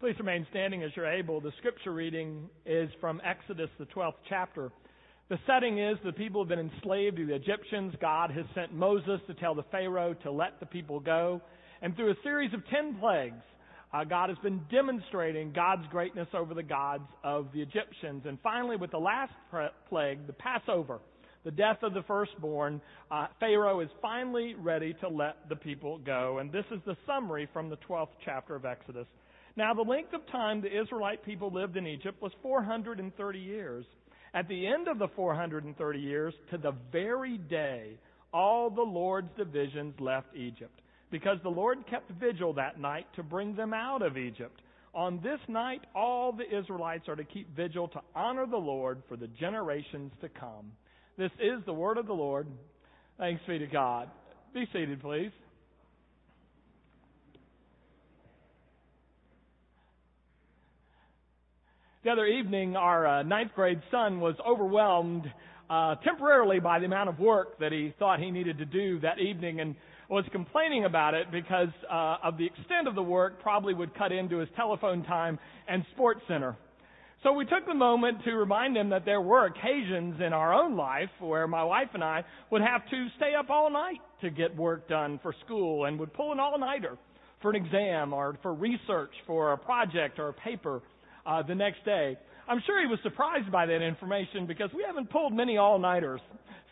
Please remain standing as you're able. The scripture reading is from Exodus, the 12th chapter. The setting is the people have been enslaved to the Egyptians. God has sent Moses to tell the Pharaoh to let the people go. And through a series of ten plagues, uh, God has been demonstrating God's greatness over the gods of the Egyptians. And finally, with the last plague, the Passover, the death of the firstborn, uh, Pharaoh is finally ready to let the people go. And this is the summary from the 12th chapter of Exodus. Now, the length of time the Israelite people lived in Egypt was 430 years. At the end of the 430 years, to the very day, all the Lord's divisions left Egypt, because the Lord kept vigil that night to bring them out of Egypt. On this night, all the Israelites are to keep vigil to honor the Lord for the generations to come. This is the word of the Lord. Thanks be to God. Be seated, please. The other evening, our uh, ninth grade son was overwhelmed uh, temporarily by the amount of work that he thought he needed to do that evening and was complaining about it because uh, of the extent of the work probably would cut into his telephone time and sports center. So we took the moment to remind him that there were occasions in our own life where my wife and I would have to stay up all night to get work done for school and would pull an all-nighter for an exam or for research for a project or a paper uh, the next day. I'm sure he was surprised by that information because we haven't pulled many all-nighters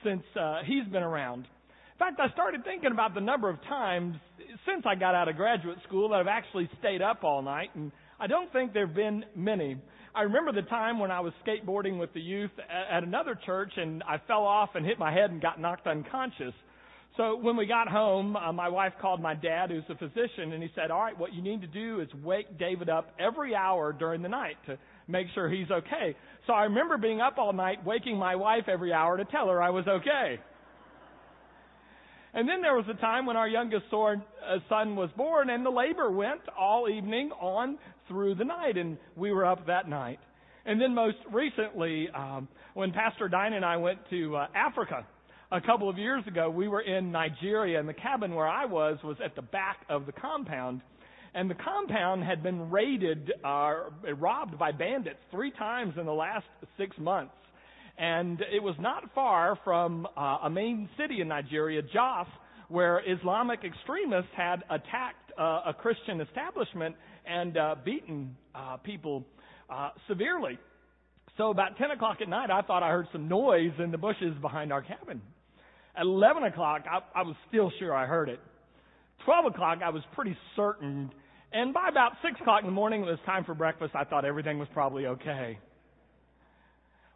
since uh, he's been around. In fact, I started thinking about the number of times since I got out of graduate school that I've actually stayed up all night, and I don't think there have been many. I remember the time when I was skateboarding with the youth at another church, and I fell off and hit my head and got knocked unconscious. So when we got home, uh, my wife called my dad, who's a physician, and he said, "All right, what you need to do is wake David up every hour during the night to make sure he's okay." So I remember being up all night, waking my wife every hour to tell her I was okay. And then there was a time when our youngest uh, son was born, and the labor went all evening on through the night, and we were up that night. And then most recently, um, when Pastor Dine and I went to uh, Africa a couple of years ago, we were in Nigeria, and the cabin where I was was at the back of the compound. And the compound had been raided, uh, robbed by bandits three times in the last six months. And it was not far from uh, a main city in Nigeria, Jos, where Islamic extremists had attacked uh, a Christian establishment and uh, beaten uh, people uh, severely. So about 10 o'clock at night, I thought I heard some noise in the bushes behind our cabin. At 11 o'clock, I, I was still sure I heard it. 12 o'clock, I was pretty certain. And by about 6 o'clock in the morning, it was time for breakfast. I thought everything was probably okay.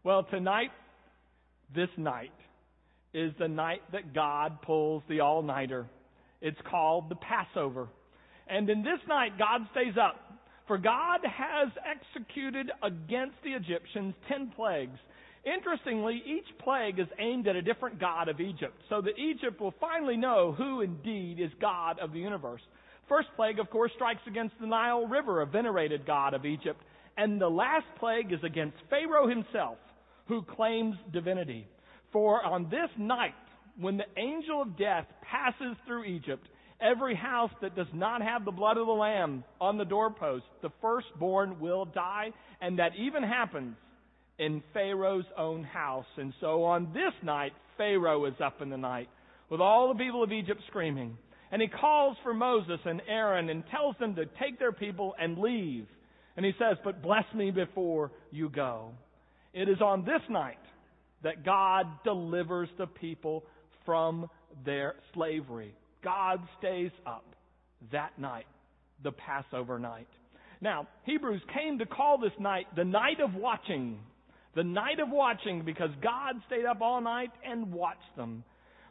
Well, tonight, this night, is the night that God pulls the all nighter. It's called the Passover. And in this night, God stays up. For God has executed against the Egyptians ten plagues. Interestingly, each plague is aimed at a different god of Egypt, so that Egypt will finally know who indeed is God of the universe. First plague, of course, strikes against the Nile River, a venerated god of Egypt. And the last plague is against Pharaoh himself, who claims divinity. For on this night, when the angel of death passes through Egypt, every house that does not have the blood of the Lamb on the doorpost, the firstborn will die. And that even happens in Pharaoh's own house. And so on this night, Pharaoh is up in the night with all the people of Egypt screaming. And he calls for Moses and Aaron and tells them to take their people and leave. And he says, But bless me before you go. It is on this night that God delivers the people from their slavery. God stays up that night, the Passover night. Now, Hebrews came to call this night the night of watching the night of watching because God stayed up all night and watched them.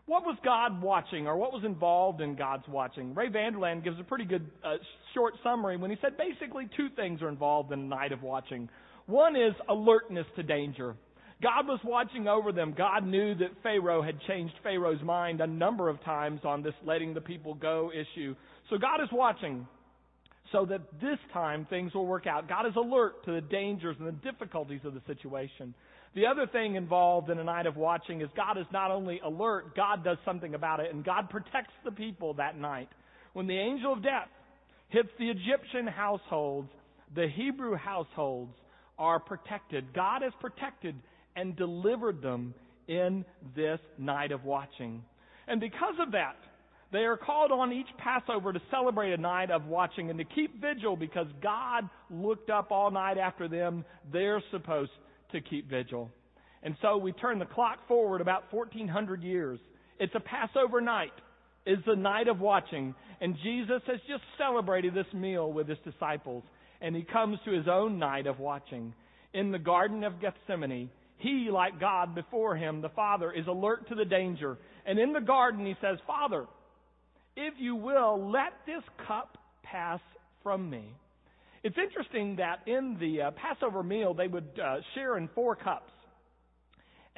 What was God watching or what was involved in God's watching? Ray Vander Laan gives a pretty good uh, short summary when he said basically two things are involved in the night of watching. One is alertness to danger. God was watching over them. God knew that Pharaoh had changed Pharaoh's mind a number of times on this letting the people go issue. So God is watching so that this time things will work out. God is alert to the dangers and the difficulties of the situation. The other thing involved in a night of watching is God is not only alert, God does something about it, and God protects the people that night. When the angel of death hits the Egyptian households, The Hebrew households are protected. God has protected and delivered them in this night of watching. And because of that, they are called on each Passover to celebrate a night of watching and to keep vigil because God looked up all night after them. They're supposed to keep vigil. And so we turn the clock forward about 1400 years. It's a Passover night. It's the night of watching. And Jesus has just celebrated this meal with his disciples. And he comes to his own night of watching. In the Garden of Gethsemane, he, like God before him, the Father, is alert to the danger. And in the garden, he says, Father, if you will, let this cup pass from me. It's interesting that in the uh, Passover meal, they would uh, share in four cups.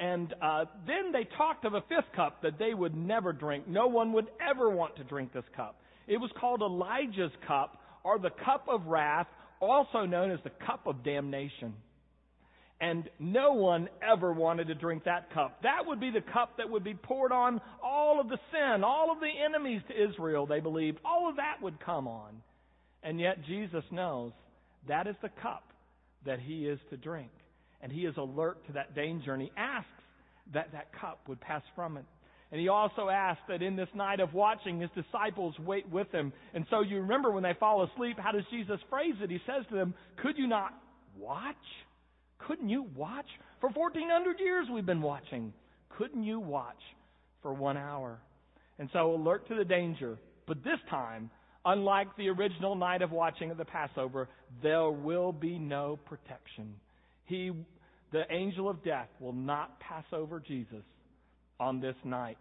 And uh, then they talked of a fifth cup that they would never drink. No one would ever want to drink this cup. It was called Elijah's cup, or the cup of wrath, also known as the cup of damnation. And no one ever wanted to drink that cup. That would be the cup that would be poured on all of the sin, all of the enemies to Israel, they believed. All of that would come on. And yet Jesus knows that is the cup that he is to drink. And he is alert to that danger, and he asks that that cup would pass from it. And he also asked that in this night of watching, his disciples wait with him. And so you remember when they fall asleep, how does Jesus phrase it? He says to them, Could you not watch? Couldn't you watch? For 1400 years we've been watching. Couldn't you watch for one hour? And so alert to the danger. But this time, unlike the original night of watching at the Passover, there will be no protection. He, the angel of death, will not pass over Jesus on this night.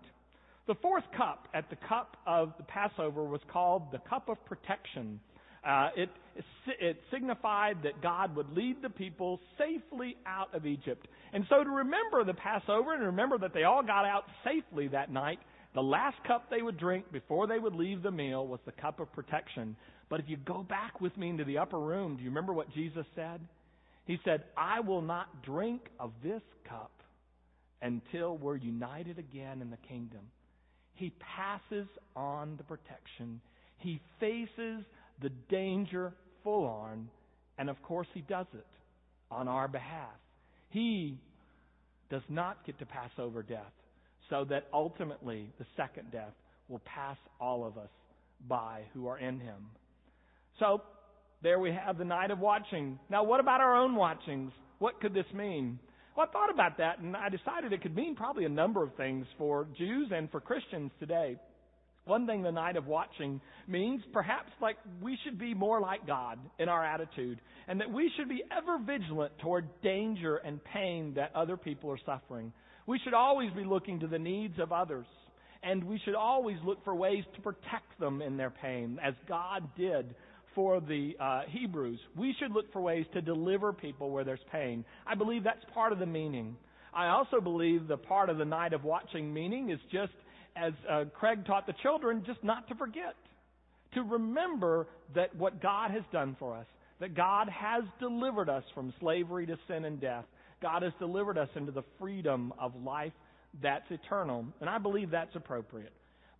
The fourth cup at the cup of the Passover was called the cup of protection. Uh, it, it signified that God would lead the people safely out of Egypt. And so to remember the Passover and remember that they all got out safely that night, the last cup they would drink before they would leave the meal was the cup of protection. But if you go back with me into the upper room, do you remember what Jesus said? He said, I will not drink of this cup until we're united again in the kingdom. He passes on the protection. He faces the danger full on, and of course, He does it on our behalf. He does not get to pass over death, so that ultimately the second death will pass all of us by who are in Him. So, there we have the night of watching. Now, what about our own watchings? What could this mean? Well, I thought about that, and I decided it could mean probably a number of things for Jews and for Christians today. One thing the night of watching means perhaps like we should be more like God in our attitude and that we should be ever vigilant toward danger and pain that other people are suffering. We should always be looking to the needs of others and we should always look for ways to protect them in their pain as God did for the uh, Hebrews. We should look for ways to deliver people where there's pain. I believe that's part of the meaning. I also believe the part of the night of watching meaning is just as uh, Craig taught the children, just not to forget. To remember that what God has done for us, that God has delivered us from slavery to sin and death. God has delivered us into the freedom of life that's eternal. And I believe that's appropriate.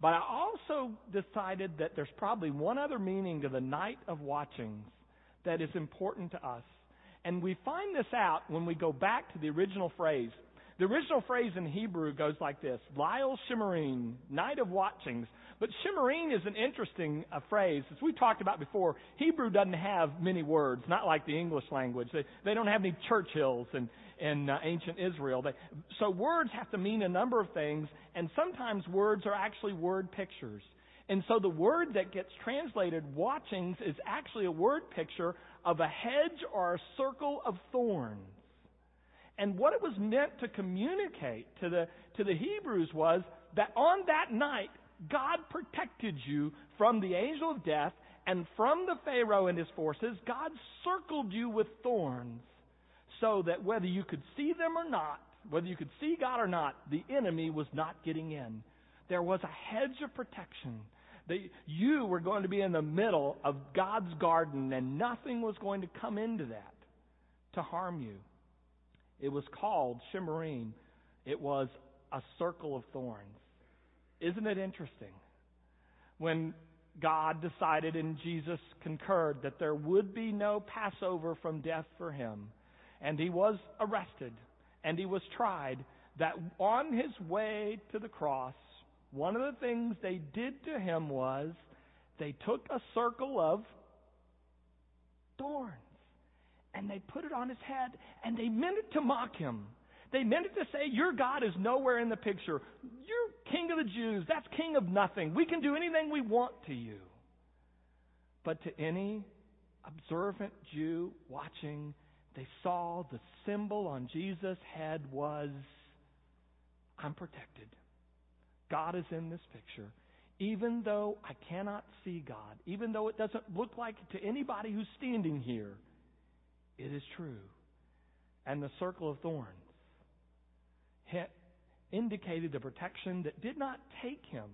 But I also decided that there's probably one other meaning to the night of watchings that is important to us. And we find this out when we go back to the original phrase. The original phrase in Hebrew goes like this Leil Shimarim, night of watchings. But Shimarim is an interesting uh, phrase. As we talked about before, Hebrew doesn't have many words, not like the English language. They, they don't have any Churchills in, in uh, ancient Israel. They, so words have to mean a number of things, and sometimes words are actually word pictures. And so the word that gets translated watchings is actually a word picture of a hedge or a circle of thorns. And what it was meant to communicate to the, to the Hebrews was that on that night, God protected you from the angel of death and from the Pharaoh and his forces. God circled you with thorns so that whether you could see them or not, whether you could see God or not, the enemy was not getting in. There was a hedge of protection. That you were going to be in the middle of God's garden and nothing was going to come into that to harm you. It was called Shimarim. It was a circle of thorns. Isn't it interesting? When God decided and Jesus concurred that there would be no Passover from death for him. And he was arrested and he was tried. That on his way to the cross, one of the things they did to him was they took a circle of thorns and they put it on his head and they meant it to mock him. They meant it to say, Your God is nowhere in the picture. You're king of the Jews. That's king of nothing. We can do anything we want to you. But to any observant Jew watching, they saw the symbol on Jesus' head was, I'm protected. God is in this picture. Even though I cannot see God, even though it doesn't look like to anybody who's standing here, it is true. And the circle of thorns indicated the protection that did not take him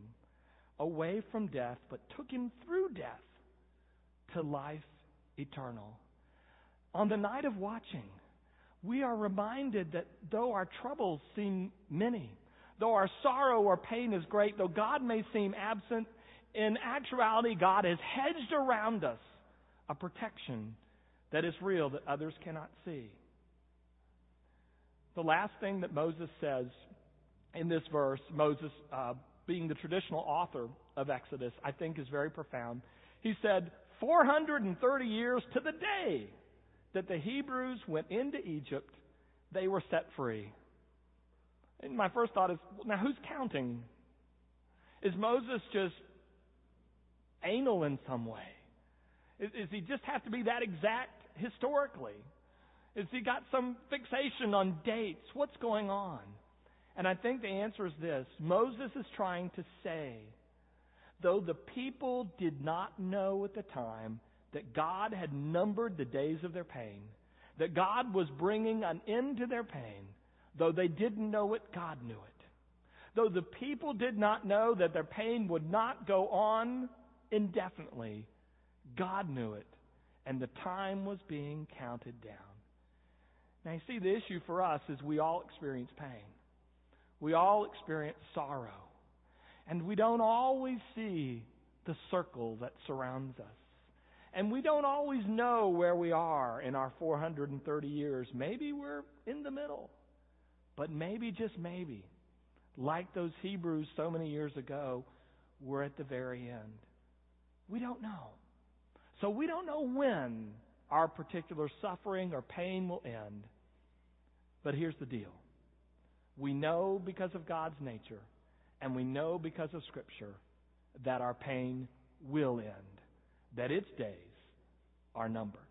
away from death, but took him through death to life eternal. On the night of watching, we are reminded that though our troubles seem many, though our sorrow or pain is great, though God may seem absent, in actuality, God has hedged around us a protection that is real that others cannot see. The last thing that Moses says in this verse, Moses uh, being the traditional author of Exodus, I think is very profound. He said, 430 years to the day that the Hebrews went into Egypt, they were set free. And my first thought is, now who's counting? Is Moses just anal in some way? Is, is he just have to be that exact historically? Is he got some fixation on dates? What's going on? And I think the answer is this Moses is trying to say, though the people did not know at the time that God had numbered the days of their pain, that God was bringing an end to their pain, though they didn't know it, God knew it. Though the people did not know that their pain would not go on indefinitely, God knew it, and the time was being counted down. Now, you see, the issue for us is we all experience pain. We all experience sorrow. And we don't always see the circle that surrounds us. And we don't always know where we are in our 430 years. Maybe we're in the middle. But maybe, just maybe, like those Hebrews so many years ago, we're at the very end. We don't know. So we don't know when our particular suffering or pain will end. But here's the deal we know because of God's nature, and we know because of Scripture, that our pain will end, that its days are numbered.